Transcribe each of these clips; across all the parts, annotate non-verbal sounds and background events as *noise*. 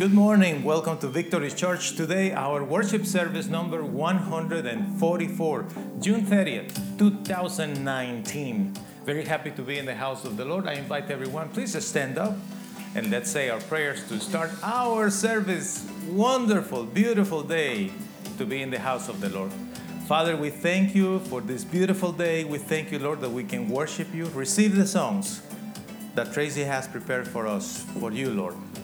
Good morning. Welcome to Victory Church. Today, our worship service number 144, June 30th, 2019. Very happy to be in the house of the Lord. I invite everyone, please stand up and let's say our prayers to start our service. Wonderful, beautiful day to be in the house of the Lord. Father, we thank you for this beautiful day. We thank you, Lord, that we can worship you. Receive the songs that Tracy has prepared for us, for you, Lord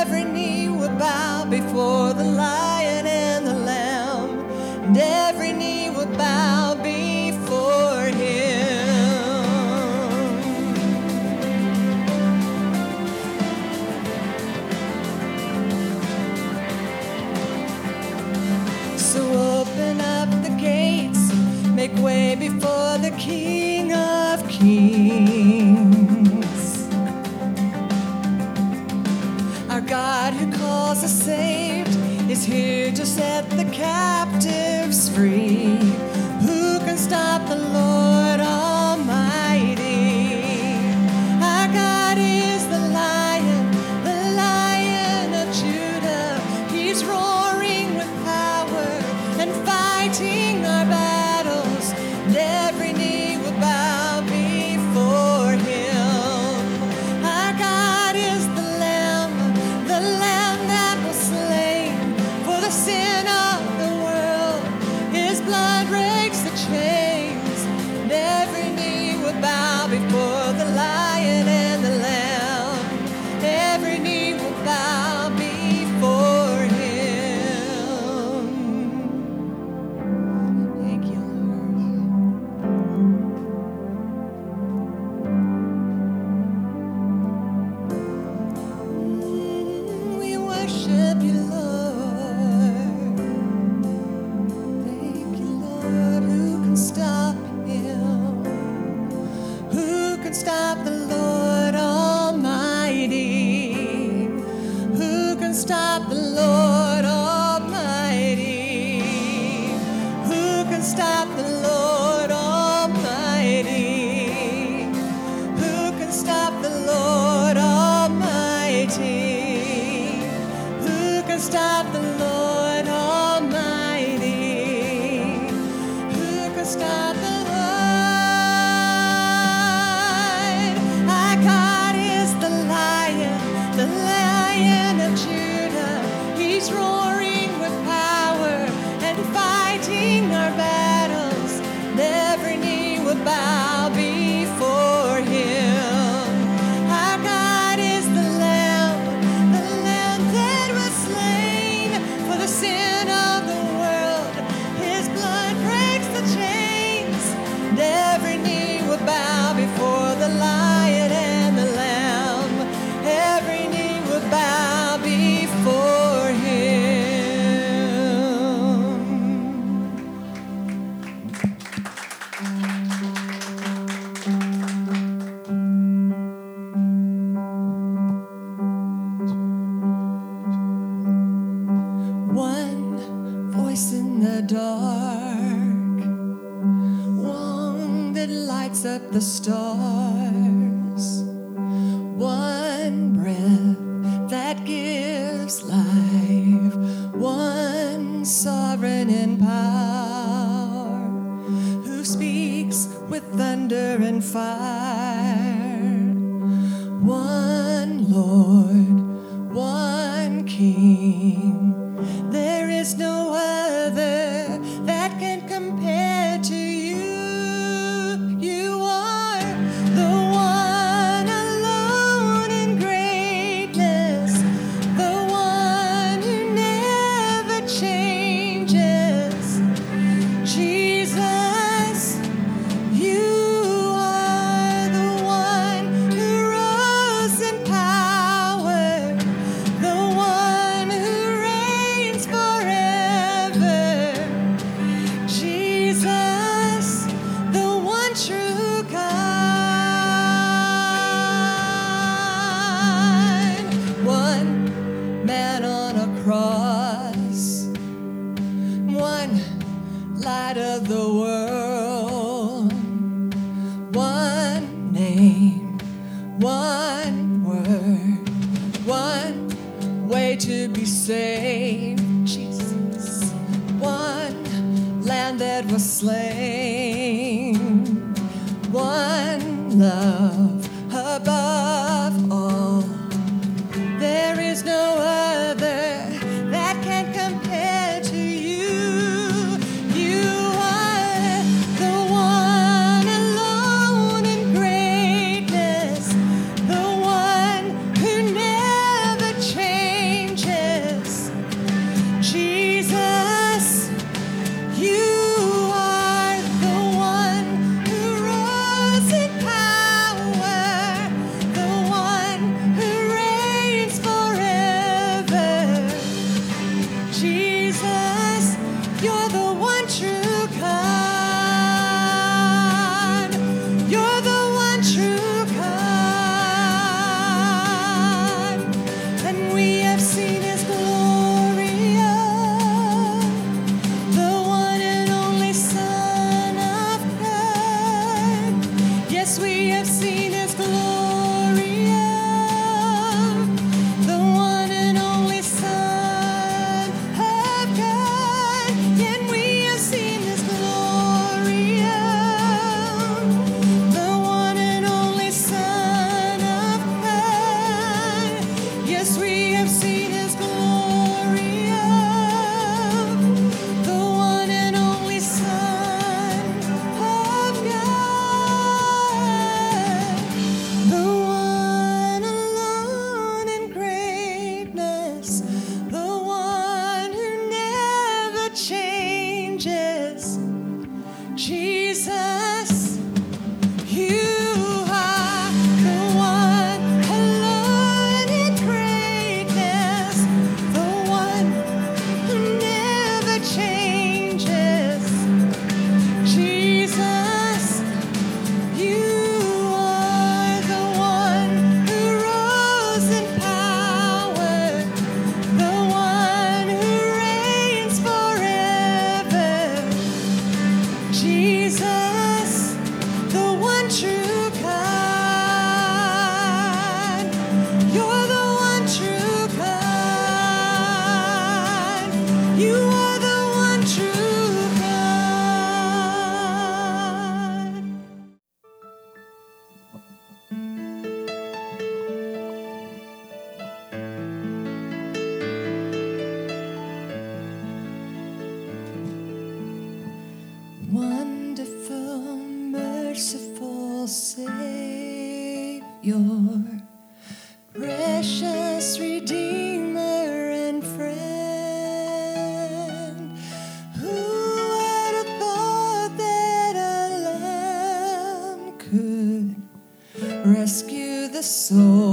every knee will bow before the lion and the lamb, and every knee will bow before him. So open up the gates, make way before the king. souls saved is here to set the captives free. Who can stop the Lord?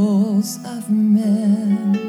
Souls of men?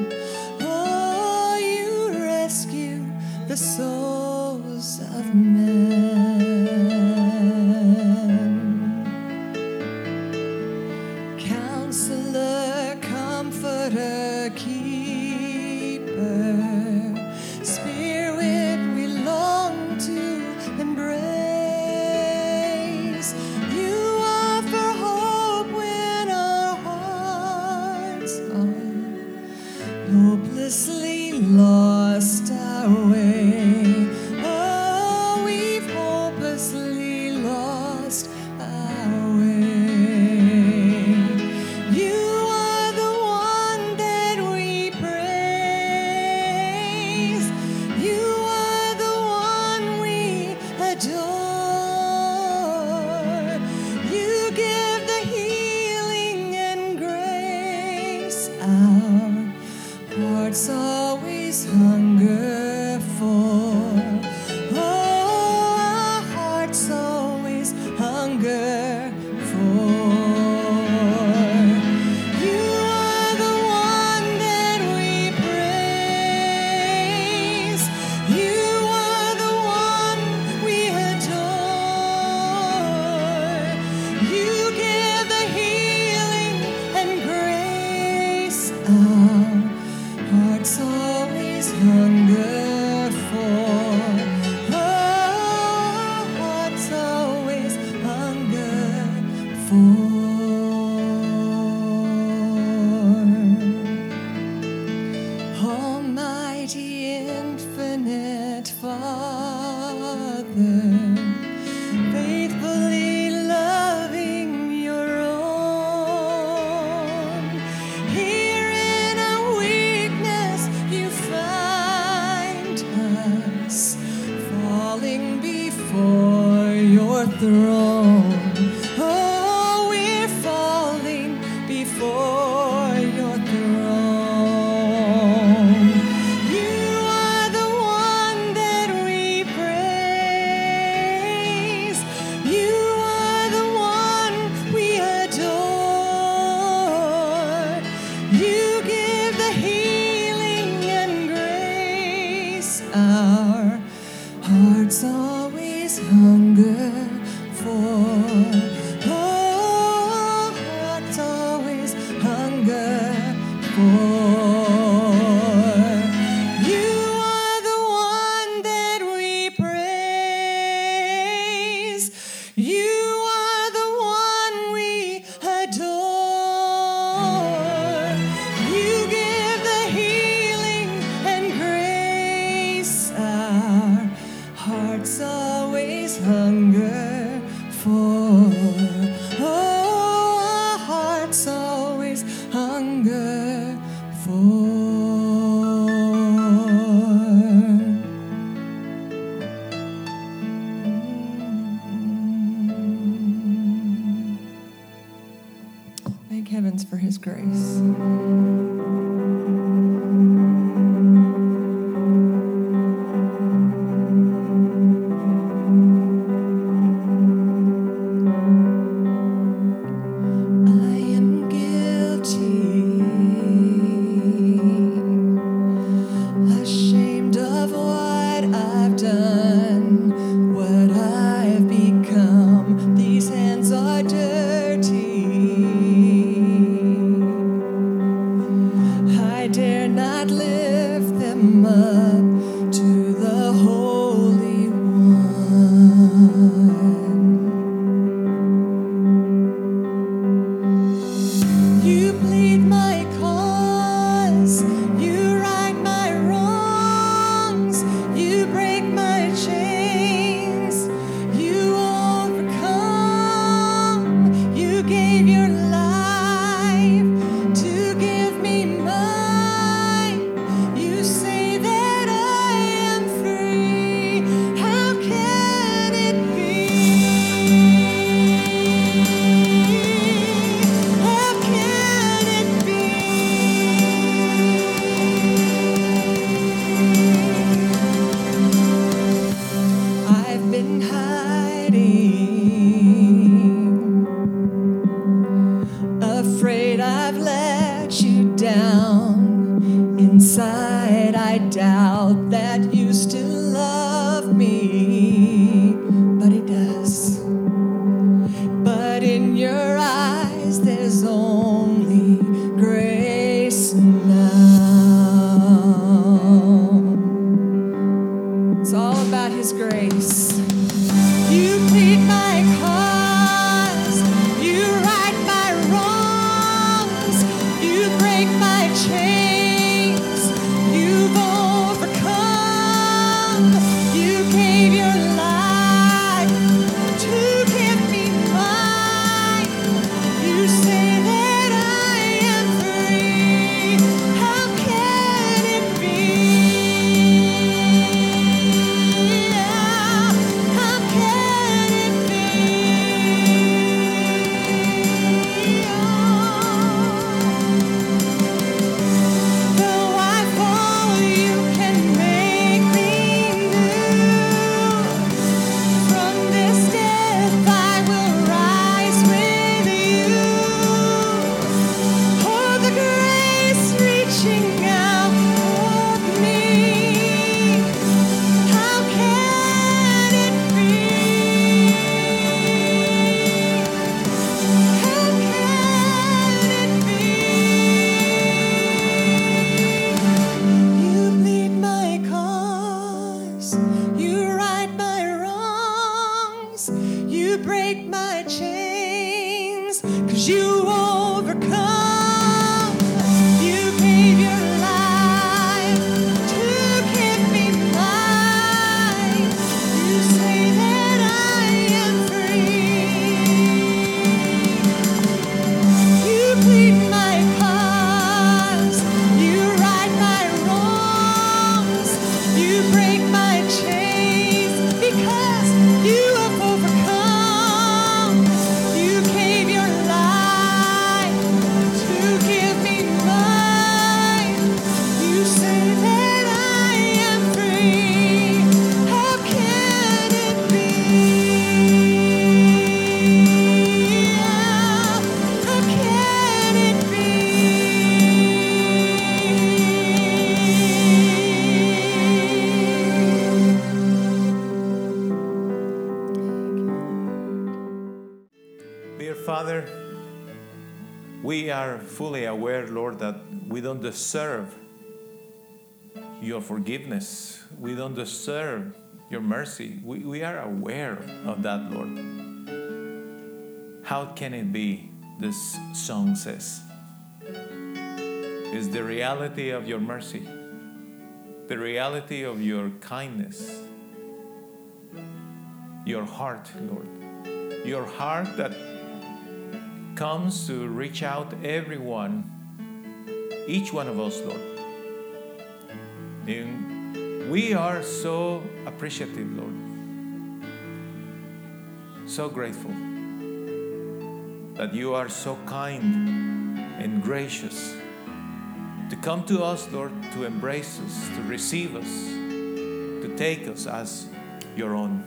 We are fully aware, Lord, that we don't deserve your forgiveness. We don't deserve your mercy. We, we are aware of that, Lord. How can it be, this song says? Is the reality of your mercy, the reality of your kindness, your heart, Lord. Your heart that comes to reach out everyone, each one of us, Lord. And we are so appreciative, Lord. So grateful that you are so kind and gracious to come to us, Lord, to embrace us, to receive us, to take us as your own.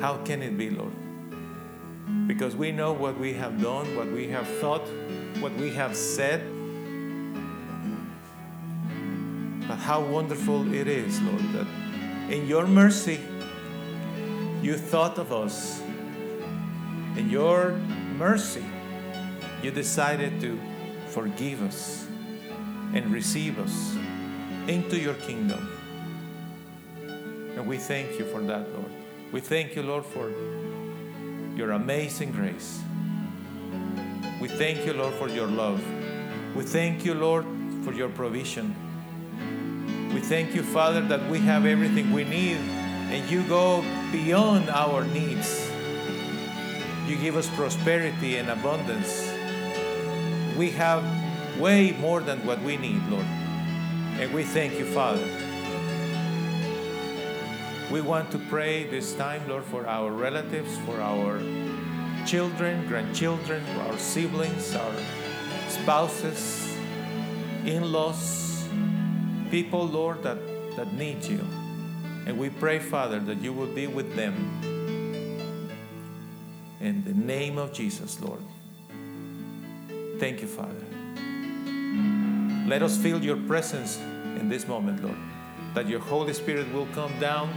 How can it be, Lord? Because we know what we have done, what we have thought, what we have said. But how wonderful it is, Lord, that in your mercy, you thought of us. In your mercy, you decided to forgive us and receive us into your kingdom. And we thank you for that, Lord. We thank you, Lord, for your amazing grace. We thank you, Lord, for your love. We thank you, Lord, for your provision. We thank you, Father, that we have everything we need and you go beyond our needs. You give us prosperity and abundance. We have way more than what we need, Lord. And we thank you, Father. We want to pray this time, Lord, for our relatives, for our children, grandchildren, for our siblings, our spouses, in laws, people, Lord, that, that need you. And we pray, Father, that you will be with them. In the name of Jesus, Lord. Thank you, Father. Let us feel your presence in this moment, Lord. That your Holy Spirit will come down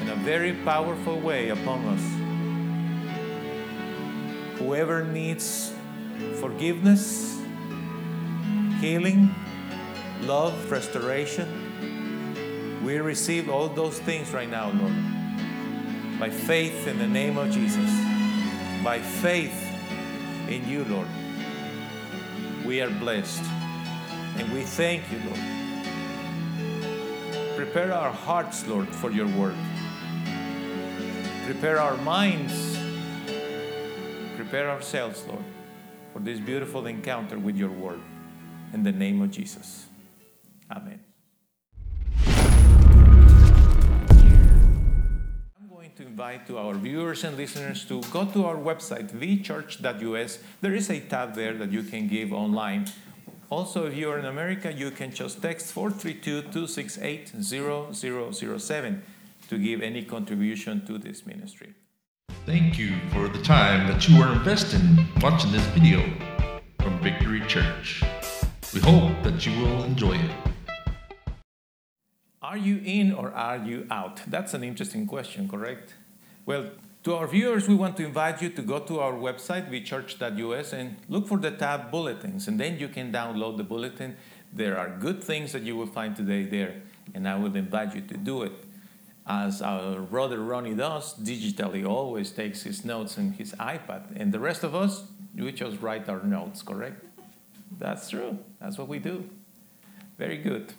in a very powerful way upon us. Whoever needs forgiveness, healing, love, restoration, we receive all those things right now, Lord. By faith in the name of Jesus. By faith in you, Lord. We are blessed. And we thank you, Lord. Prepare our hearts, Lord, for your word. Prepare our minds. Prepare ourselves, Lord, for this beautiful encounter with your word. In the name of Jesus. Amen. I'm going to invite to our viewers and listeners to go to our website, vchurch.us. There is a tab there that you can give online. Also, if you're in America, you can just text 432 268 0007 to give any contribution to this ministry. Thank you for the time that you are investing watching this video from Victory Church. We hope that you will enjoy it. Are you in or are you out? That's an interesting question, correct? Well, to our viewers, we want to invite you to go to our website, vchurch.us, and look for the tab Bulletins, and then you can download the bulletin. There are good things that you will find today there, and I would invite you to do it. As our brother Ronnie does, digitally always takes his notes on his iPad, and the rest of us, we just write our notes, correct? That's true. That's what we do. Very good.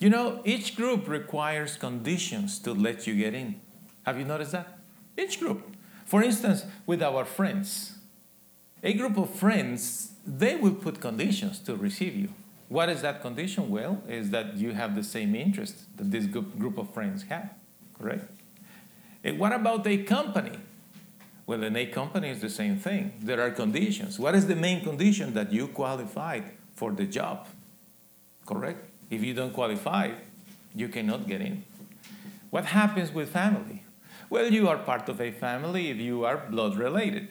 You know, each group requires conditions to let you get in. Have you noticed that? Each group. For instance, with our friends, a group of friends, they will put conditions to receive you. What is that condition? Well, is that you have the same interest that this group of friends have, correct? And what about a company? Well, in a company it's the same thing. There are conditions. What is the main condition that you qualified for the job? Correct? If you don't qualify, you cannot get in. What happens with family? Well, you are part of a family if you are blood related.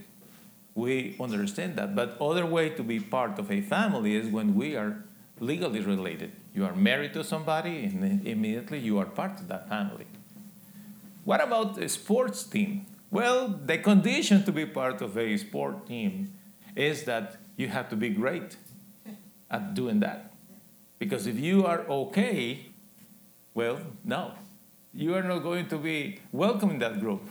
We understand that. But other way to be part of a family is when we are legally related. You are married to somebody and immediately you are part of that family. What about a sports team? Well, the condition to be part of a sport team is that you have to be great at doing that. Because if you are okay, well, no, you are not going to be welcome in that group.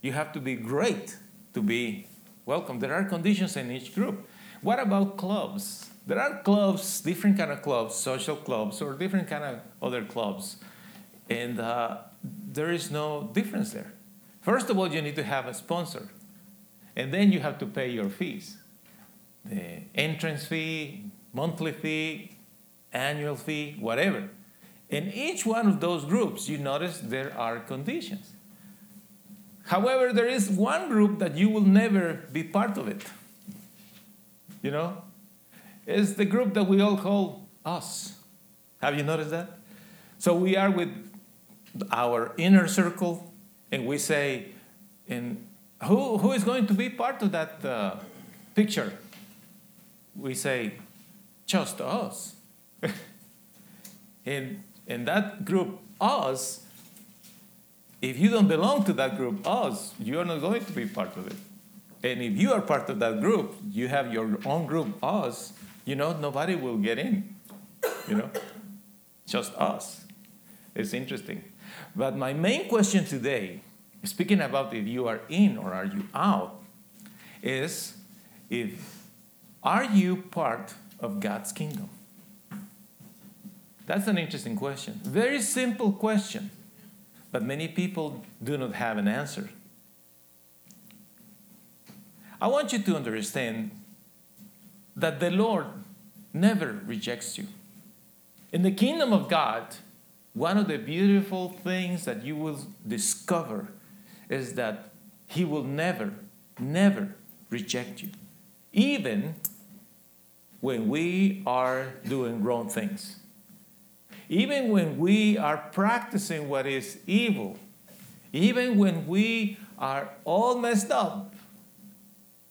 You have to be great to be welcome. There are conditions in each group. What about clubs? There are clubs, different kind of clubs, social clubs, or different kind of other clubs, and uh, there is no difference there. First of all, you need to have a sponsor, and then you have to pay your fees the entrance fee, monthly fee, annual fee, whatever. In each one of those groups, you notice there are conditions. However, there is one group that you will never be part of it. You know? It's the group that we all call us. Have you noticed that? So we are with our inner circle, and we say, and who, who is going to be part of that uh, picture? We say, just us. *laughs* in, in that group, us, if you don't belong to that group, us, you're not going to be part of it. And if you are part of that group, you have your own group, us, you know, nobody will get in. You know, just us. It's interesting. But my main question today, speaking about if you are in or are you out, is if are you part of God's kingdom? That's an interesting question. Very simple question, but many people do not have an answer. I want you to understand that the Lord never rejects you. In the kingdom of God, one of the beautiful things that you will discover is that He will never, never reject you, even when we are doing wrong things. Even when we are practicing what is evil, even when we are all messed up,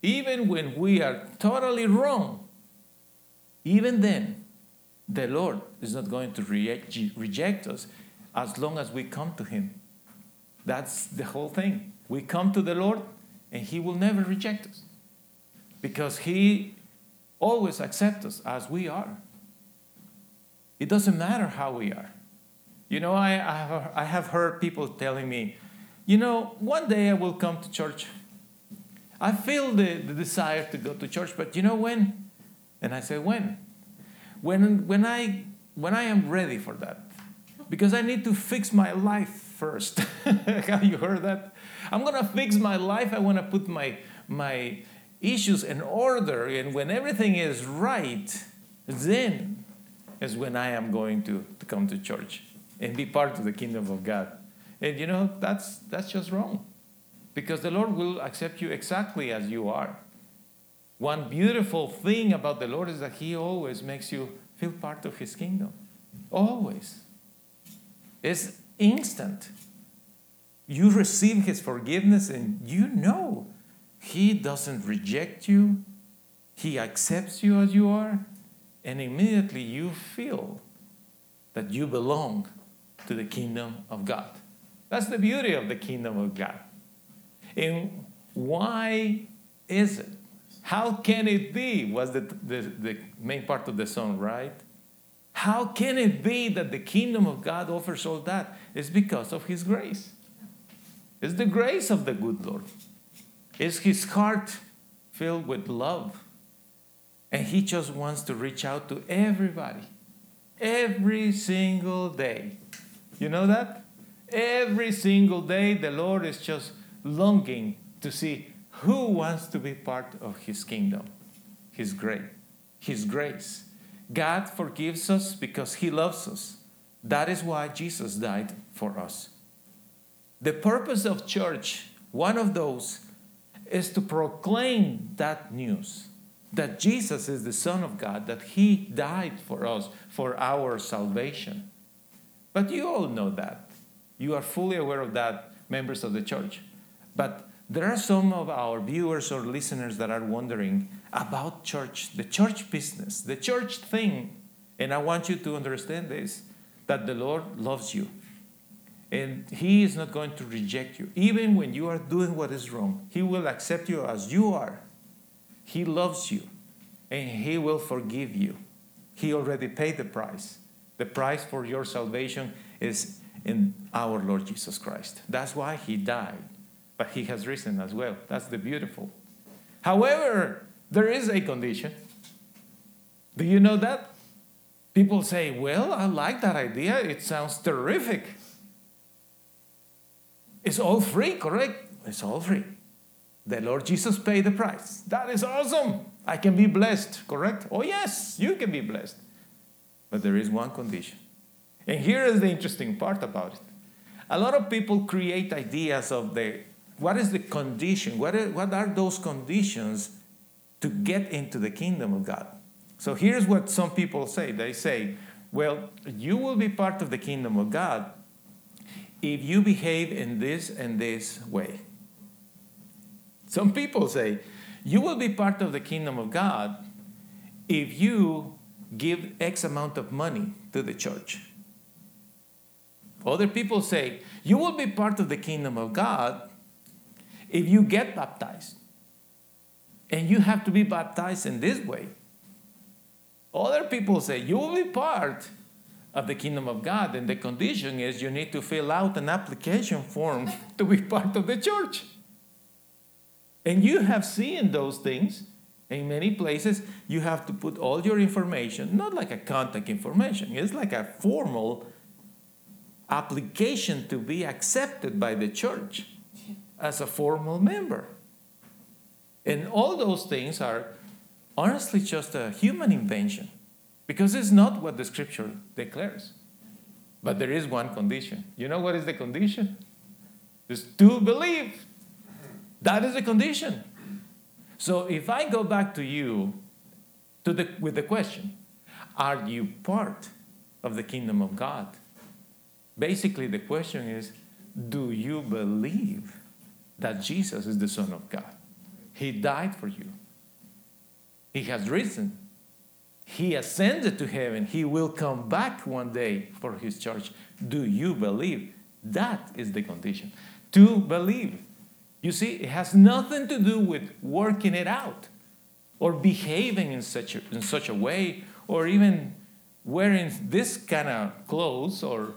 even when we are totally wrong, even then, the Lord is not going to reject, reject us as long as we come to Him. That's the whole thing. We come to the Lord and He will never reject us because He always accepts us as we are. It doesn't matter how we are. You know, I, I have heard people telling me, you know, one day I will come to church I feel the, the desire to go to church, but you know when? And I say, when? When, when, I, when I am ready for that. Because I need to fix my life first. *laughs* Have you heard that? I'm to fix my life. I want to put my, my issues in order. And when everything is right, then is when I am going to, to come to church and be part of the kingdom of God. And you know, that's, that's just wrong because the Lord will accept you exactly as you are. One beautiful thing about the Lord is that He always makes you feel part of His kingdom. Always. It's instant. You receive His forgiveness and you know He doesn't reject you, He accepts you as you are, and immediately you feel that you belong to the kingdom of God. That's the beauty of the kingdom of God. And why is it? How can it be? Was the, the, the main part of the song, right? How can it be that the kingdom of God offers all that? It's because of His grace. It's the grace of the good Lord. It's His heart filled with love. And He just wants to reach out to everybody every single day. You know that? Every single day, the Lord is just longing to see who wants to be part of his kingdom, his grace, his grace. God forgives us because he loves us. That is why Jesus died for us. The purpose of church, one of those, is to proclaim that news that Jesus is the Son of God, that He died for us for our salvation. But you all know that. You are fully aware of that, members of the church. But there are some of our viewers or listeners that are wondering about church, the church business, the church thing. And I want you to understand this that the Lord loves you. And He is not going to reject you. Even when you are doing what is wrong, He will accept you as you are. He loves you and He will forgive you. He already paid the price. The price for your salvation is in our Lord Jesus Christ. That's why He died, but He has risen as well. That's the beautiful. However, there is a condition. Do you know that? People say, Well, I like that idea. It sounds terrific. It's all free, correct? It's all free. The Lord Jesus paid the price. That is awesome. I can be blessed, correct? Oh, yes, you can be blessed. But there is one condition. And here is the interesting part about it. A lot of people create ideas of the what is the condition? What are, what are those conditions to get into the kingdom of God? So here's what some people say they say, well, you will be part of the kingdom of God if you behave in this and this way. Some people say, you will be part of the kingdom of God if you give X amount of money to the church. Other people say, you will be part of the kingdom of God if you get baptized. And you have to be baptized in this way. Other people say, you will be part of the kingdom of God, and the condition is you need to fill out an application form *laughs* to be part of the church. And you have seen those things in many places. You have to put all your information, not like a contact information, it's like a formal application to be accepted by the church as a formal member. And all those things are honestly just a human invention because it's not what the scripture declares. But there is one condition. You know what is the condition? Is to believe. That is the condition. So if I go back to you to the, with the question, are you part of the kingdom of God? Basically, the question is, do you believe that Jesus is the Son of God? He died for you. He has risen. He ascended to heaven. He will come back one day for his church. Do you believe? That is the condition. To believe. You see, it has nothing to do with working it out or behaving in such a, in such a way or even wearing this kind of clothes or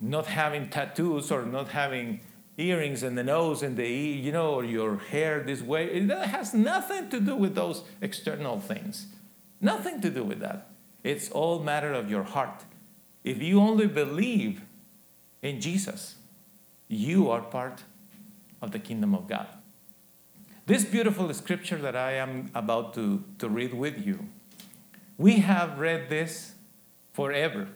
not having tattoos or not having earrings and the nose and the you know your hair this way. It has nothing to do with those external things. Nothing to do with that. It's all matter of your heart. If you only believe in jesus you are part of the kingdom of god. This beautiful scripture that i am about to, to read with you we have read this forever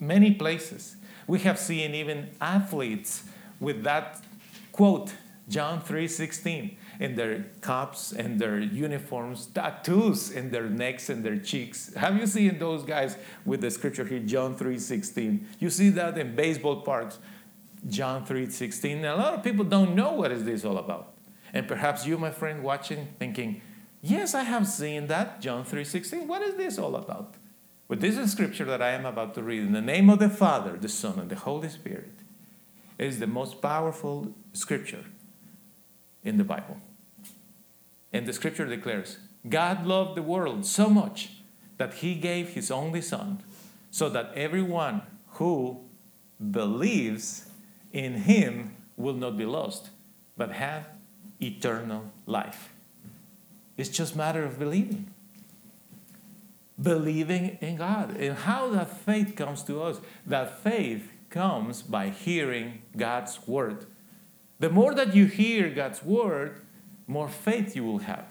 many places. We have seen even athletes with that quote, John 3:16, in their cups and their uniforms, tattoos in their necks and their cheeks. Have you seen those guys with the scripture here, John 3:16? You see that in baseball parks, John 3:16. A lot of people don't know what is this all about. And perhaps you, my friend, watching, thinking, yes, I have seen that, John 3:16. What is this all about? But this is scripture that I am about to read in the name of the Father, the Son, and the Holy Spirit is the most powerful scripture in the Bible. And the scripture declares God loved the world so much that he gave his only Son, so that everyone who believes in him will not be lost, but have eternal life. It's just matter of believing. Believing in God. And how that faith comes to us. That faith comes by hearing God's word. The more that you hear God's word, more faith you will have.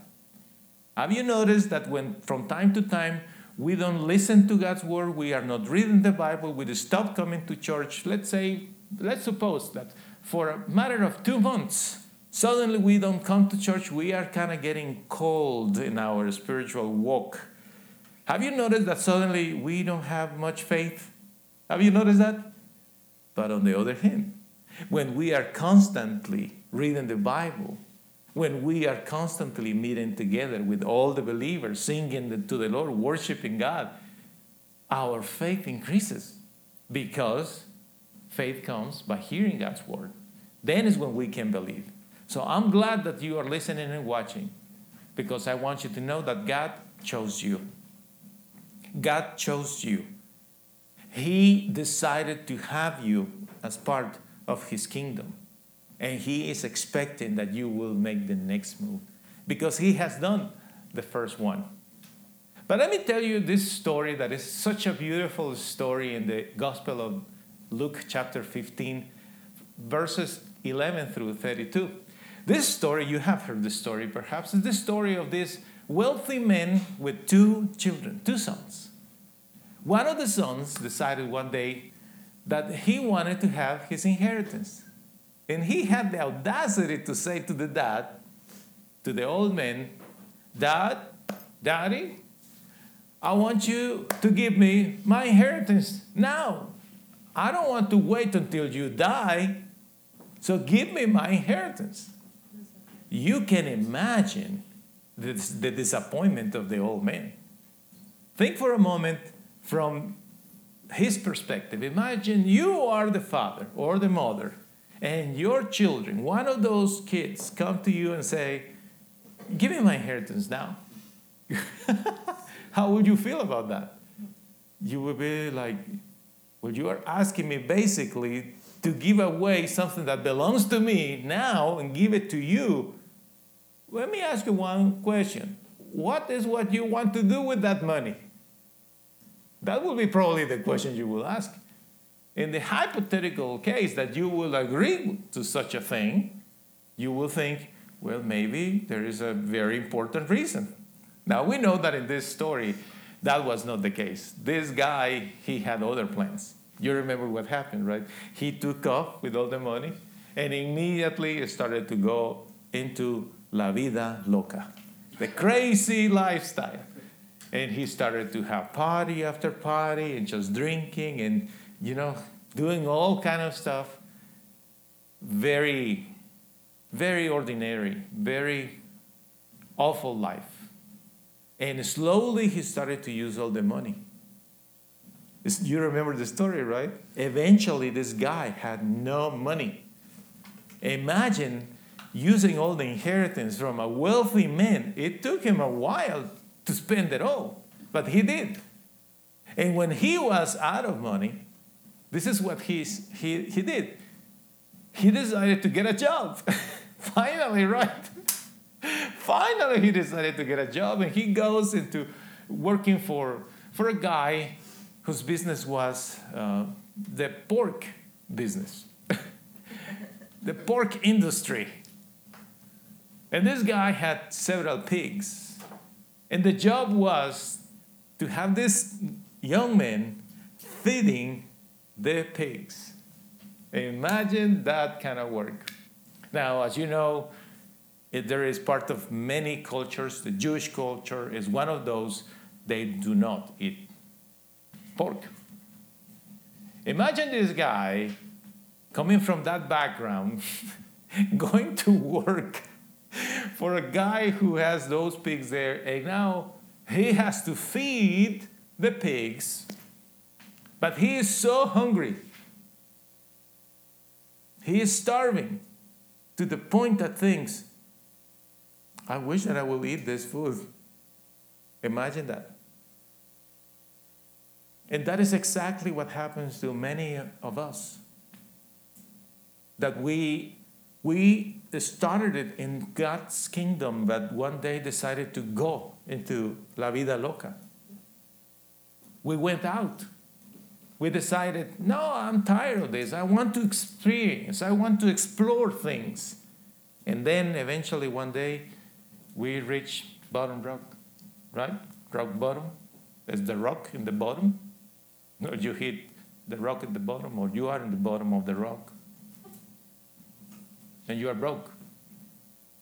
Have you noticed that when from time to time we don't listen to God's word, we are not reading the Bible, we stop coming to church, let's say, let's suppose that for a matter of two months, suddenly we don't come to church, we are kind of getting cold in our spiritual walk. Have you noticed that suddenly we don't have much faith? Have you noticed that? But on the other hand, when we are constantly reading the Bible, when we are constantly meeting together with all the believers, singing to the Lord, worshiping God, our faith increases because Faith comes by hearing God's word. Then is when we can believe. So I'm glad that you are listening and watching because I want you to know that God chose you. God chose you. He decided to have you as part of His kingdom. And He is expecting that you will make the next move because He has done the first one. But let me tell you this story that is such a beautiful story in the Gospel of Luke, chapter 15, verses 11 through 32. This story, you have heard the story perhaps, is the story of this wealthy man with two children, two sons. One of the sons decided one day that he wanted to have his inheritance. And he had the audacity to say to the dad, to the old man, Dad, Daddy, I want you to give me my inheritance now. I don't want to wait until you die. So give me my inheritance. You can imagine the, the disappointment of the old man. Think for a moment from his perspective. Imagine you are the father or the mother, and your children, one of those kids, come to you and say, Give me my inheritance now. *laughs* How would you feel about that? You would be like, Well, you are asking me basically to give away something that belongs to me now and give it to you. Let me ask you one question. What is what you want to do with that money? That will be probably the question you will ask. In the hypothetical case that you will agree to such a thing, you will think, well, maybe there is a very important reason. Now, we know that in this story, that was not the case. This guy, he had other plans. You remember what happened, right? He took off with all the money and immediately started to go into la vida loca, the crazy lifestyle. And he started to have party after party and just drinking and, you know, doing all kind of stuff. Very, very ordinary, very awful life. And slowly he started to use all the money. You remember the story, right? Eventually, this guy had no money. Imagine using all the inheritance from a wealthy man. It took him a while to spend it all, but he did. And when he was out of money, this is what he's, he, he did. He decided to get a job. *laughs* Finally, right? Finally, he decided to get a job, and he goes into working for, for a guy whose business was uh, the pork business, *laughs* the pork industry. And this guy had several pigs. And the job was to have this young man feeding the pigs. Imagine that kind of work. Now, as you know, it, there is part of many cultures. The Jewish culture is one of those. They do not eat pork. Imagine this guy coming from that background, *laughs* going to work *laughs* for a guy who has those pigs there, and now he has to feed the pigs, but he is so hungry. He is starving to the point that thinks, I wish that I will eat this food. Imagine that. And that is exactly what happens to many of us. That we, we started it in God's kingdom, but one day decided to go into La Vida Loca. We went out. We decided, no, I'm tired of this. I want to experience, I want to explore things. And then eventually one day, we reach bottom rock, right? Rock bottom. There's the rock in the bottom. Or you hit the rock at the bottom, or you are in the bottom of the rock. And you are broke.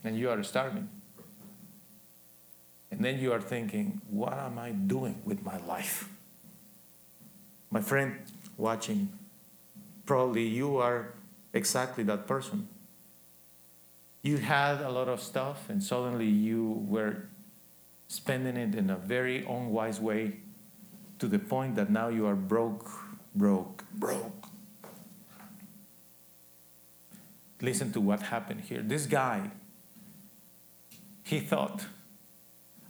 And you are starving. And then you are thinking, what am I doing with my life? My friend watching, probably you are exactly that person you had a lot of stuff and suddenly you were spending it in a very unwise way to the point that now you are broke, broke, broke. Listen to what happened here. This guy, he thought,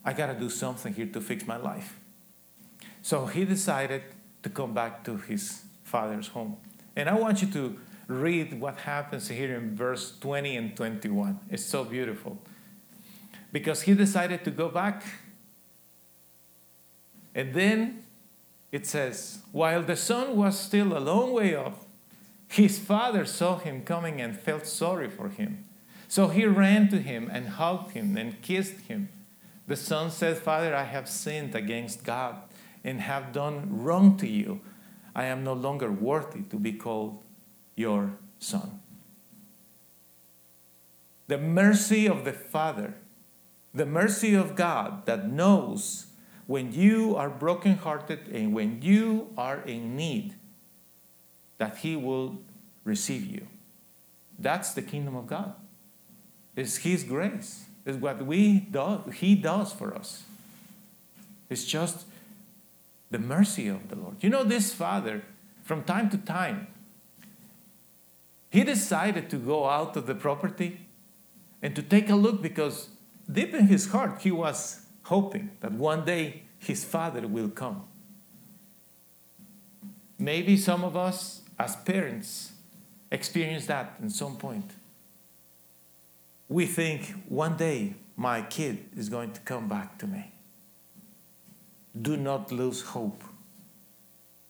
I got to do something here to fix my life. So he decided to come back to his father's home. And I want you to read what happens here in verse 20 and 21. It's so beautiful. Because he decided to go back. And then it says, while the son was still a long way off, his father saw him coming and felt sorry for him. So he ran to him and hugged him and kissed him. The son said, Father, I have sinned against God and have done wrong to you. I am no longer worthy to be called your son. The mercy of the Father, the mercy of God that knows when you are brokenhearted and when you are in need, that He will receive you. That's the kingdom of God. It's His grace. It's what we do, He does for us. It's just the mercy of the Lord. You know, this father, from time to time, he decided to go out of the property and to take a look because deep in his heart he was hoping that one day his father will come. Maybe some of us, as parents, experience that in some point. We think one day my kid is going to come back to me. Do not lose hope.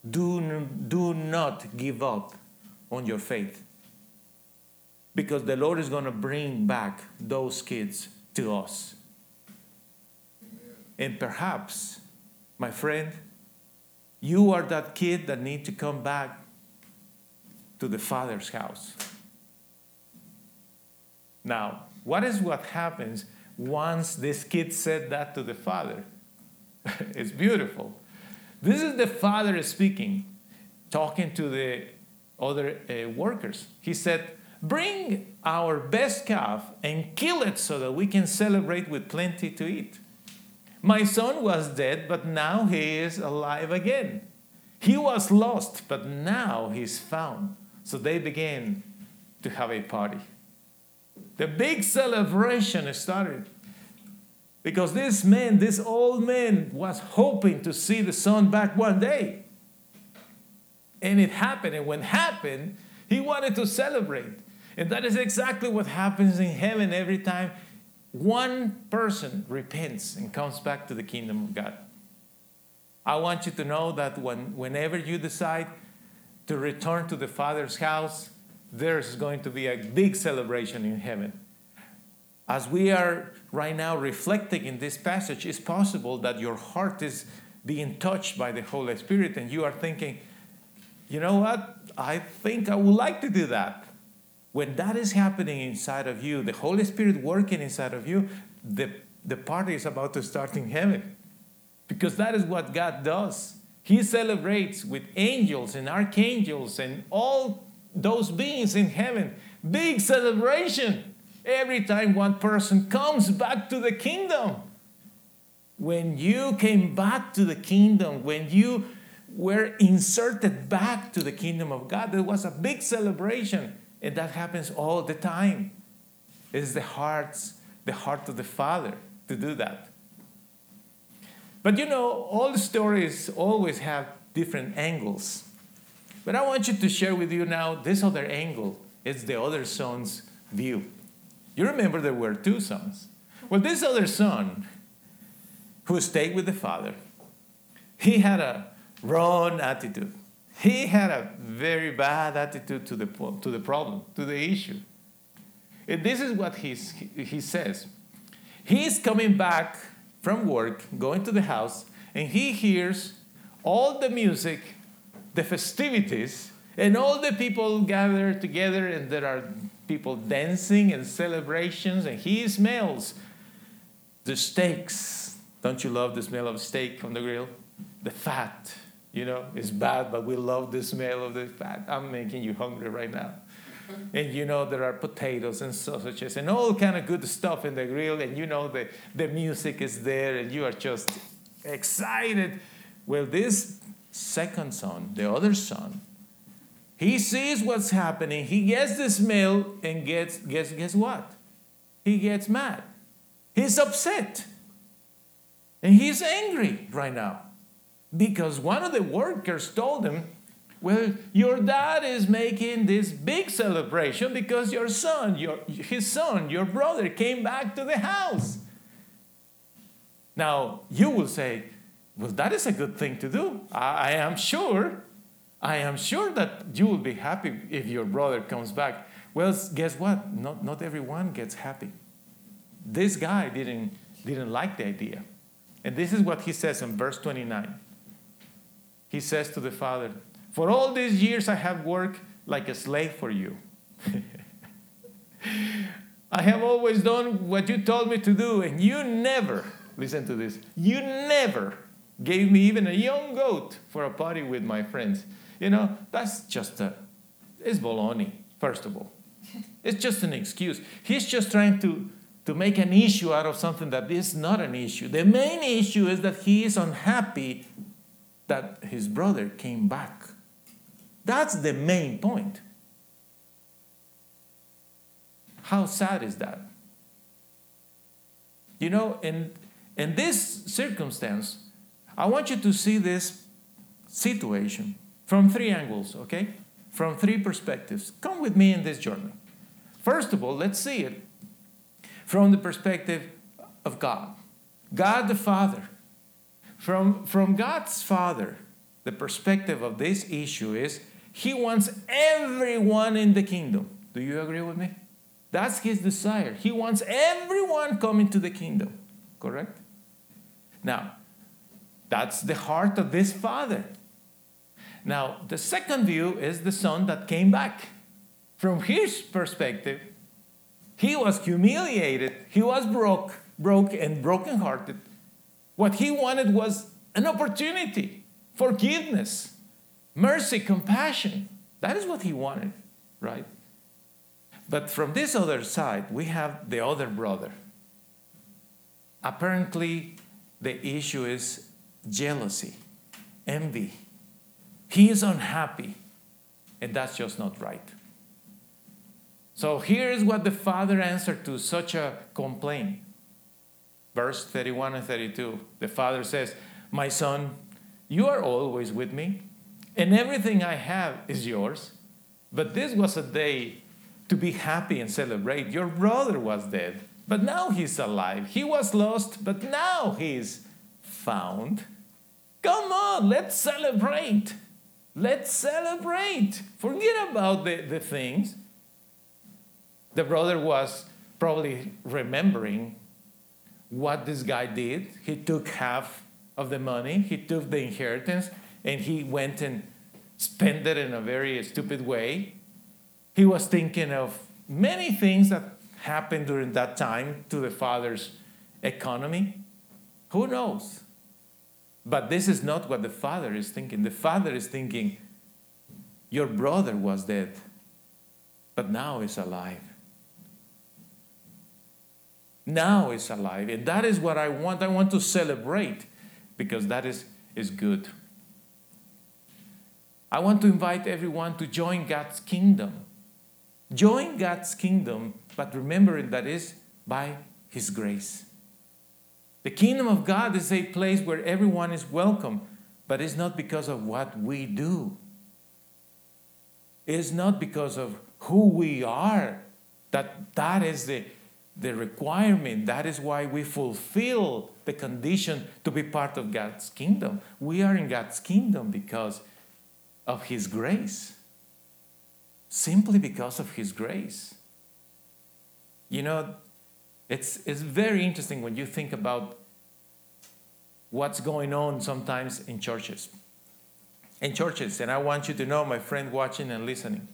Do, do not give up on your faith. Because the Lord is going to bring back those kids to us. And perhaps, my friend, you are that kid that need to come back to the father's house. Now, what is what happens once this kid said that to the father? *laughs* it's beautiful. This is the father speaking, talking to the other uh, workers. He said, Bring our best calf and kill it so that we can celebrate with plenty to eat. My son was dead, but now he is alive again. He was lost, but now he's found. So they began to have a party. The big celebration started because this man, this old man, was hoping to see the son back one day. And it happened. And when it happened, he wanted to celebrate. And that is exactly what happens in heaven every time one person repents and comes back to the kingdom of God. I want you to know that when, whenever you decide to return to the Father's house, there's going to be a big celebration in heaven. As we are right now reflecting in this passage, it's possible that your heart is being touched by the Holy Spirit and you are thinking, you know what? I think I would like to do that. When that is happening inside of you, the Holy Spirit working inside of you, the, the party is about to start in heaven. Because that is what God does. He celebrates with angels and archangels and all those beings in heaven. Big celebration every time one person comes back to the kingdom. When you came back to the kingdom, when you were inserted back to the kingdom of God, there was a big celebration. And that happens all the time. It's the heart's, the heart of the Father to do that. But you know, all stories always have different angles. But I want you to share with you now this other angle. It's the other son's view. You remember there were two sons. Well, this other son, who stayed with the father, he had a wrong attitude. He had a very bad attitude to the, to the problem, to the issue. And this is what he's, he says. He's coming back from work, going to the house, and he hears all the music, the festivities, and all the people gather together, and there are people dancing and celebrations, and he smells the steaks. Don't you love the smell of steak on the grill? The fat, you know, it's bad, but we love the smell of the fat. I'm making you hungry right now. And you know there are potatoes and sausages and all kind of good stuff in the grill, and you know the, the music is there, and you are just excited. Well, this second son, the other son, He sees what's happening. He gets the smell and gets guess guess what? He gets mad. He's upset. And he's angry right now because one of the workers told him, Well, your dad is making this big celebration because your son, your, his son, your brother came back to the house. Now, you will say, Well, that is a good thing to do. I, I am sure. I am sure that you will be happy if your brother comes back. Well, guess what? Not, not everyone gets happy. This guy didn't, didn't like the idea. And this is what he says in verse 29. He says to the father, For all these years I have worked like a slave for you. *laughs* I have always done what you told me to do, and you never, listen to this, you never gave me even a young goat for a party with my friends. You know, that's just a, it's baloney, first of all. *laughs* It's just an excuse. He's just trying to to make an issue out of something that is not an issue. The main issue is that he is unhappy that his brother came back. That's the main point. How sad is that? You know, in, in this circumstance, I want you to see this situation from three angles, okay? From three perspectives. Come with me in this journey. First of all, let's see it from the perspective of God. God the Father. From, from God's Father, the perspective of this issue is He wants everyone in the kingdom. Do you agree with me? That's His desire. He wants everyone coming to the kingdom. Correct? Now, that's the heart of this Father. Now, the second view is the Son that came back. From His perspective, he was humiliated. He was broke, broke and brokenhearted. What he wanted was an opportunity, forgiveness, mercy, compassion. That is what he wanted, right? But from this other side, we have the other brother. Apparently, the issue is jealousy, envy. He is unhappy, and that's just not right. So here's what the father answered to such a complaint. Verse 31 and 32. The father says, My son, you are always with me, and everything I have is yours. But this was a day to be happy and celebrate. Your brother was dead, but now he's alive. He was lost, but now he's found. Come on, let's celebrate. Let's celebrate. Forget about the, the things. The brother was probably remembering what this guy did. He took half of the money, he took the inheritance, and he went and spent it in a very stupid way. He was thinking of many things that happened during that time to the father's economy. Who knows? But this is not what the father is thinking. The father is thinking, Your brother was dead, but now is alive now is alive. And that is what I want. I want to celebrate because that is, is good. I want to invite everyone to join God's kingdom. Join God's kingdom, but remembering that is by His grace. The kingdom of God is a place where everyone is welcome, but it's not because of what we do. It's not because of who we are that that is the the requirement. That is why we fulfill the condition to be part of God's kingdom. We are in God's kingdom because of His grace. Simply because of His grace. You know, it's, it's very interesting when you think about what's going on sometimes in churches. In churches, and I want you to know, my friend watching and listening,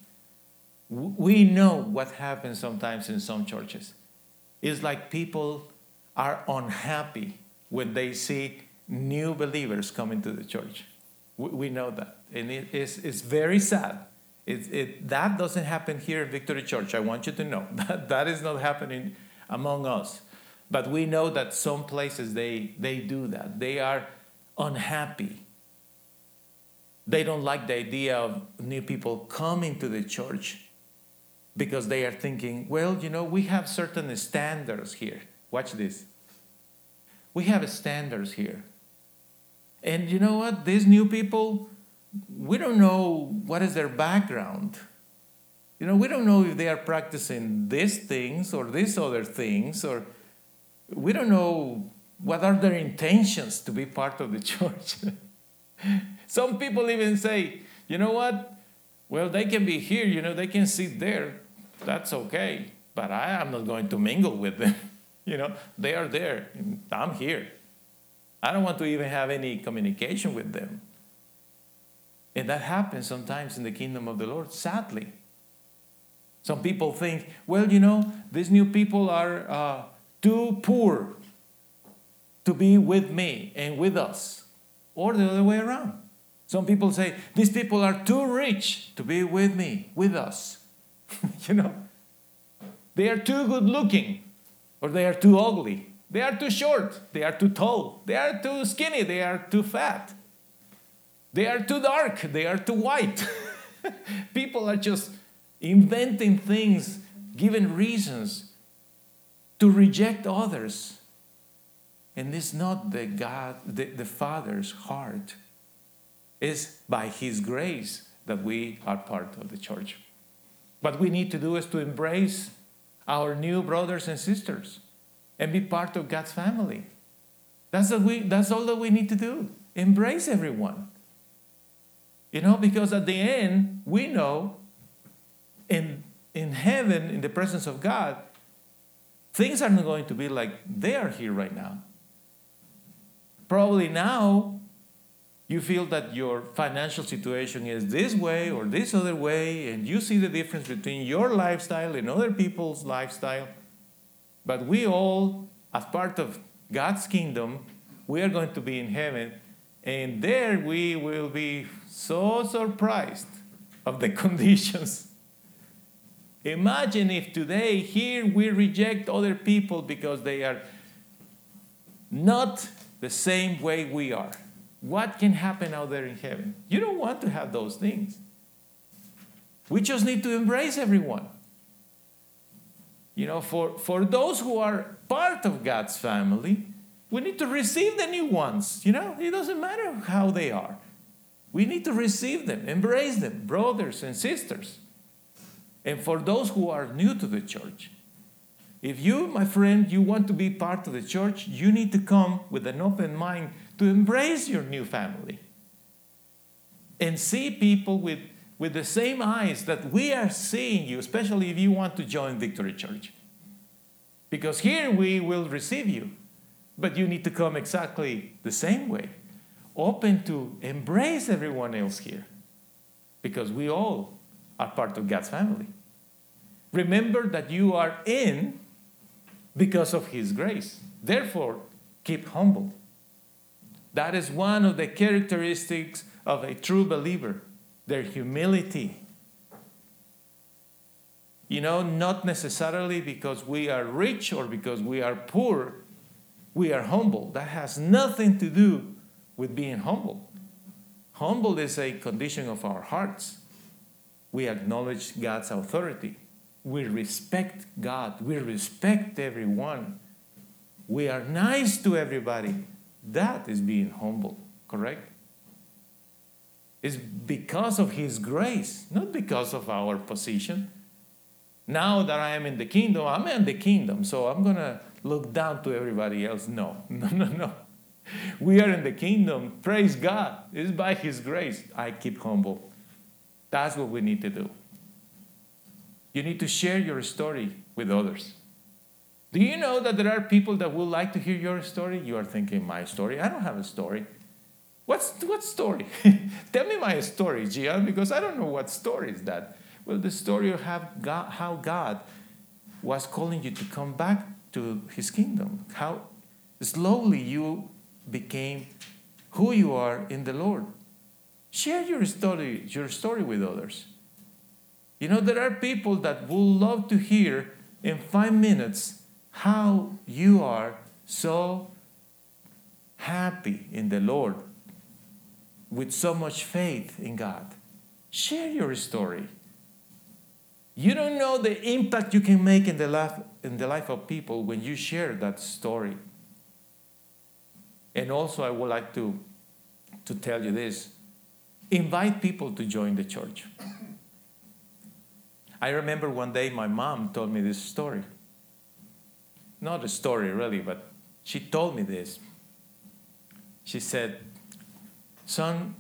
we know what happens sometimes in some churches it's like people are unhappy when they see new believers coming to the church. We, know that. And it is, it's very sad. It, it, that doesn't happen here in Victory Church. I want you to know *laughs* that that is not happening among us. But we know that some places they, they do that. They are unhappy. They don't like the idea of new people coming to the church because they are thinking, well, you know, we have certain standards here. Watch this. We have standards here. And you know what? These new people, we don't know what is their background. You know, we don't know if they are practicing these things or these other things, or we don't know what are their intentions to be part of the *laughs* church. Some people even say, you know what? Well, they can be here, you know, they can sit there. That's okay. But I am not going to mingle with them. *laughs* you know, they are there. I'm here. I don't want to even have any communication with them. And that happens sometimes in the kingdom of the Lord, sadly. Some people think, well, you know, these new people are uh, too poor to be with me and with us, or the other way around. Some people say, these people are too rich to be with me, with us. *laughs* you know, they are too good looking, or they are too ugly. They are too short, they are too tall, they are too skinny, they are too fat. They are too dark, they are too white. *laughs* people are just inventing things, giving reasons to reject others and it's not the God, the, the Father's heart. It's by His grace that we are part of the church. What we need to do is to embrace our new brothers and sisters and be part of God's family. That's, what we, that's all that we need to do. Embrace everyone. You know, because at the end, we know in, in heaven, in the presence of God, things are not going to be like they are here right now. Probably now you feel that your financial situation is this way or this other way, and you see the difference between your lifestyle and other people's lifestyle. But we all, as part of God's kingdom, we are going to be in heaven, and there we will be so surprised of the *laughs* conditions. Imagine if today here we reject other people because they are not the same way we are. What can happen out there in heaven? You don't want to have those things. We just need to embrace everyone. You know, for, for those who are part of God's family, we need to receive the new ones. You know, it doesn't matter how they are. We need to receive them, embrace them, brothers and sisters. And for those who are new to the church, if you, my friend, you want to be part of the church, you need to come with an open mind to embrace your new family and see people with, with the same eyes that we are seeing you, especially if you want to join Victory Church. Because here we will receive you, but you need to come exactly the same way, open to embrace everyone else here, because we all are part of God's family. Remember that you are in because of His grace. Therefore, keep humble. That is one of the characteristics of a true believer their humility. You know, not necessarily because we are rich or because we are poor, we are humble. That has nothing to do with being humble. Humble is a condition of our hearts. We acknowledge God's authority we respect God, we respect everyone, we are nice to everybody. That is being humble, correct? It's because of His grace, not because of our position. Now that I am in the kingdom, I'm in the kingdom, so I'm going to look down to everybody else. No, *laughs* no, no, no. We are in the kingdom. Praise God. It's by His grace. I keep humble. That's what we need to do. You need to share your story with others. Do you know that there are people that would like to hear your story? You are thinking, my story? I don't have a story. What's what story? *laughs* Tell me my story, Gian, because I don't know what story is that. Well, the story of how God was calling you to come back to His kingdom. How slowly you became who you are in the Lord. Share your story, your story with others. You know, there are people that will love to hear in five minutes how you are so happy in the Lord. With so much faith in God. Share your story. You don't know the impact you can make in the life, in the life of people when you share that story. And also, I would like to, to tell you this invite people to join the church. I remember one day my mom told me this story. Not a story, really, but she told me this. She said, Son,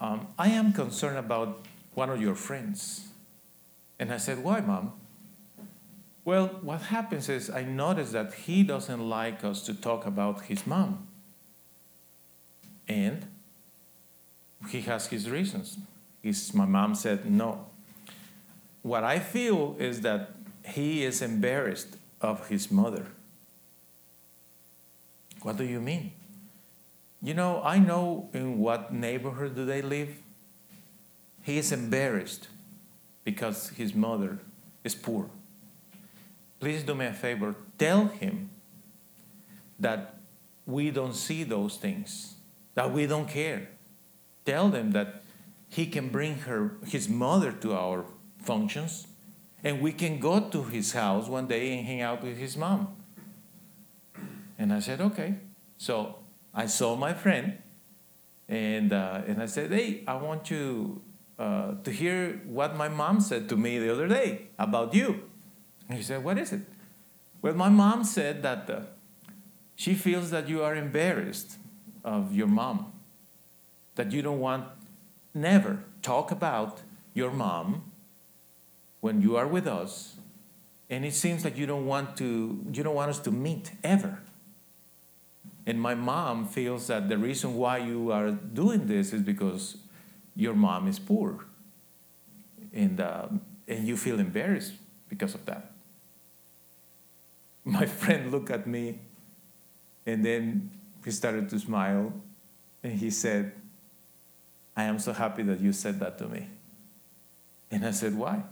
um, I am concerned about one of your friends. And I said, Why, mom? Well, what happens is I noticed that he doesn't like us to talk about his mom. And he has his reasons. My mom said, No. What I feel is that he is embarrassed of his mother. What do you mean? You know, I know in what neighborhood do they live. He is embarrassed because his mother is poor. Please do me a favor, tell him that we don't see those things, that we don't care. Tell them that he can bring her his mother to our functions and we can go to his house one day and hang out with his mom. And I said, okay. So I saw my friend and, uh, and I said, hey, I want you uh, to hear what my mom said to me the other day about you. And he said, what is it? Well, my mom said that uh, she feels that you are embarrassed of your mom, that you don't want, never talk about your mom when you are with us, and it seems like you don't want to, you don't want us to meet ever. And my mom feels that the reason why you are doing this is because your mom is poor. And, uh, and you feel embarrassed because of that. My *laughs* friend looked at me and then he started to smile and he said, I am so happy that you said that to me. And I said, Why?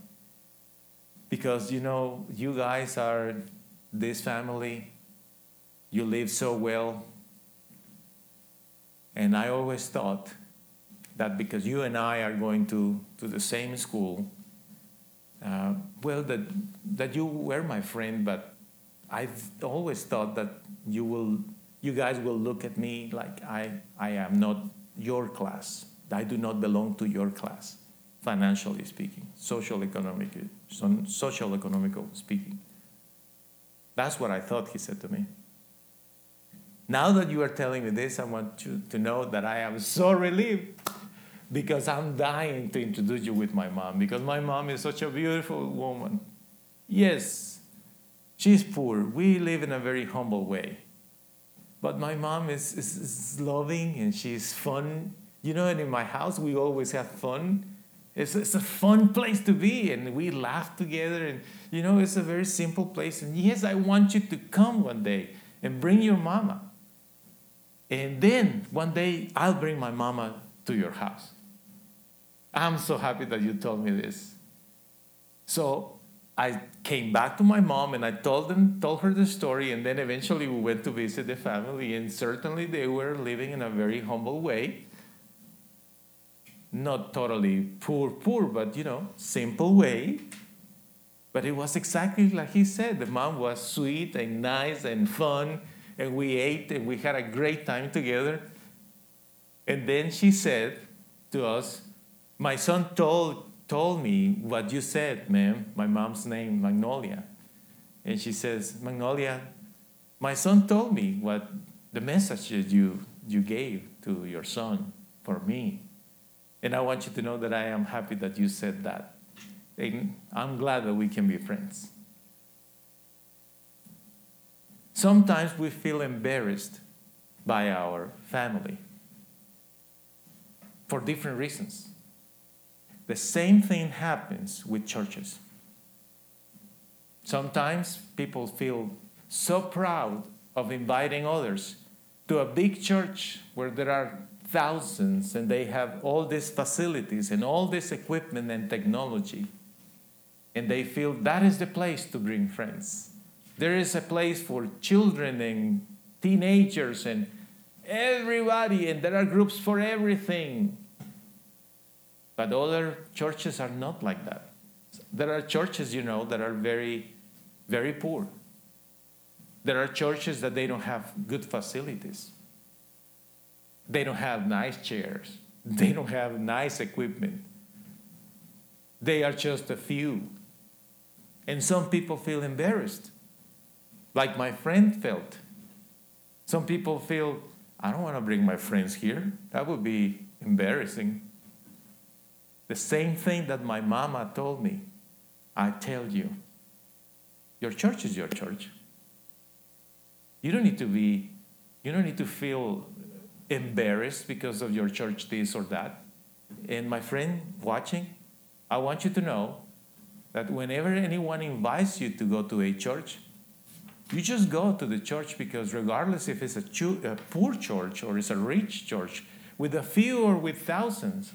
Because, you know, you guys are this family you live so well. And I always thought that because you and I are going to, to the same school, uh, well, that, that you were my friend, but I've always thought that you will, you guys will look at me like I, I am not your class. I do not belong to your class, financially speaking, social economic, social economical speaking. That's what I thought he said to me. Now that you are telling me this, I want you to know that I am so relieved because I'm dying to introduce you with my mom because my mom is such a beautiful woman. Yes, she's poor. We live in a very humble way. But my mom is, is, is loving and she's fun. You know, and in my house, we always have fun. It's, it's a fun place to be, and we laugh together. And, you know, it's a very simple place. And yes, I want you to come one day and bring your mama. And then one day I'll bring my mama to your house. I'm so happy that you told me this. So I came back to my mom and I told them, told her the story, and then eventually we went to visit the family, and certainly they were living in a very humble way. Not totally poor, poor, but you know, simple way. But it was exactly like he said. The mom was sweet and nice and fun and we ate and we had a great time together. And then she said to us, My son told, told me what you said, ma'am, my mom's name, Magnolia. And she says, Magnolia, my son told me what the message that you, you gave to your son for me. And I want you to know that I am happy that you said that. And I'm glad that we can be friends. Sometimes we feel embarrassed by our family for different reasons. The same thing happens with churches. Sometimes people feel so proud of inviting others to a big church where there are thousands and they have all these facilities and all this equipment and technology. And they feel that is the place to bring friends. There is a place for children and teenagers and Everybody, and there are groups for everything. But other churches are not like that. There are churches, you know, that are very, very poor. There are churches that they don't have good facilities. They don't have nice chairs. *laughs* They don't have nice equipment. They are just a few. And some people feel embarrassed, like my friend felt. Some people feel, I don't want to bring my friends here. That would be embarrassing. The same thing that my mama told me. I tell you, your church is your church. You don't need to be, you don't need to feel embarrassed because of your church this or that. And my friend watching, I want you to know that whenever anyone invites you to go to a church, you just go to the church because regardless if it's a, chu- a poor church or it's a rich church, with a few or with thousands,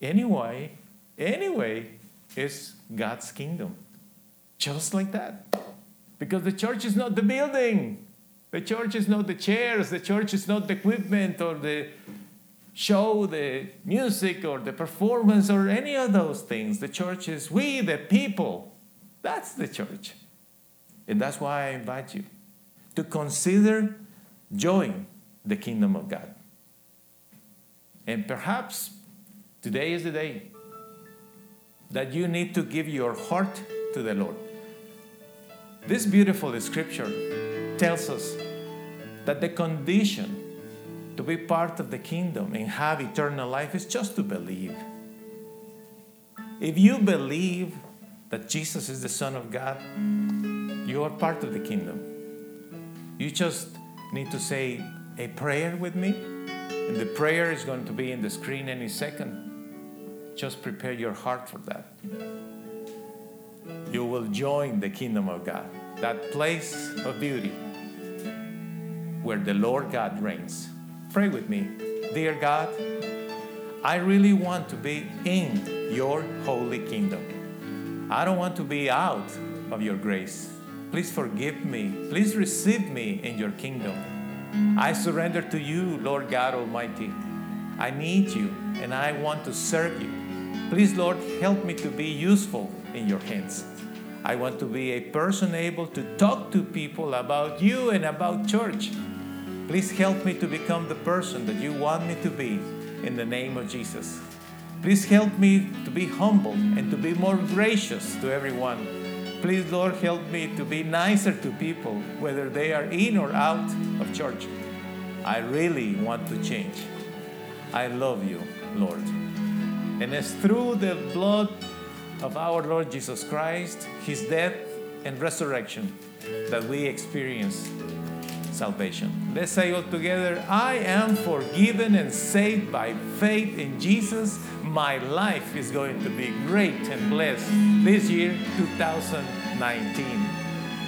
anyway, anyway, it's God's kingdom. Just like that. Because the church is not the building. The church is not the chairs. The church is not the equipment or the show, the music or the performance or any of those things. The church is we, the people. That's the church. And that's why I invite you to consider joining the kingdom of God. And perhaps today is the day that you need to give your heart to the Lord. This beautiful scripture tells us that the condition to be part of the kingdom and have eternal life is just to believe. If you believe that Jesus is the Son of God, you are part of the kingdom. You just need to say a prayer with me, and the prayer is going to be in the screen any second. Just prepare your heart for that. You will join the kingdom of God, that place of beauty where the Lord God reigns. Pray with me. Dear God, I really want to be in your holy kingdom. I don't want to be out of your grace. Please forgive me. Please receive me in your kingdom. I surrender to you, Lord God Almighty. I need you and I want to serve you. Please, Lord, help me to be useful in your hands. I want to be a person able to talk to people about you and about church. Please help me to become the person that you want me to be in the name of Jesus. Please help me to be humble and to be more gracious to everyone. Please, Lord, help me to be nicer to people, whether they are in or out of church. I really want to change. I love you, Lord. And it's through the blood of our Lord Jesus Christ, his death and resurrection, that we experience salvation. Let's say all together I am forgiven and saved by faith in Jesus. My life is going to be great and blessed this year, 2019.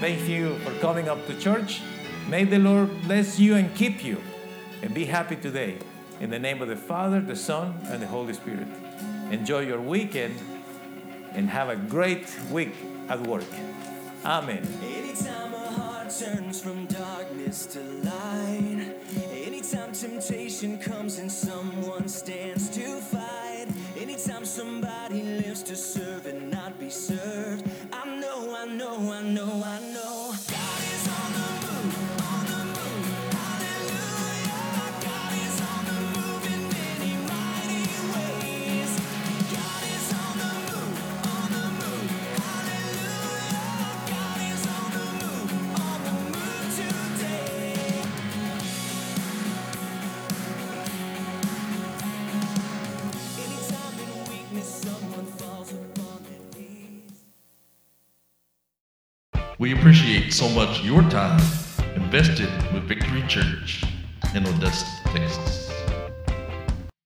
Thank you for coming up to church. May the Lord bless you and keep you. And be happy today. In the name of the Father, the Son, and the Holy Spirit. Enjoy your weekend and have a great week at work. Amen. Turns from darkness to light, anytime temptation comes and someone stands to fight, anytime somebody lives to serve and not be served, I know, I know, I know, I know. We appreciate so much your time invested with Victory Church in Odessa, Texas.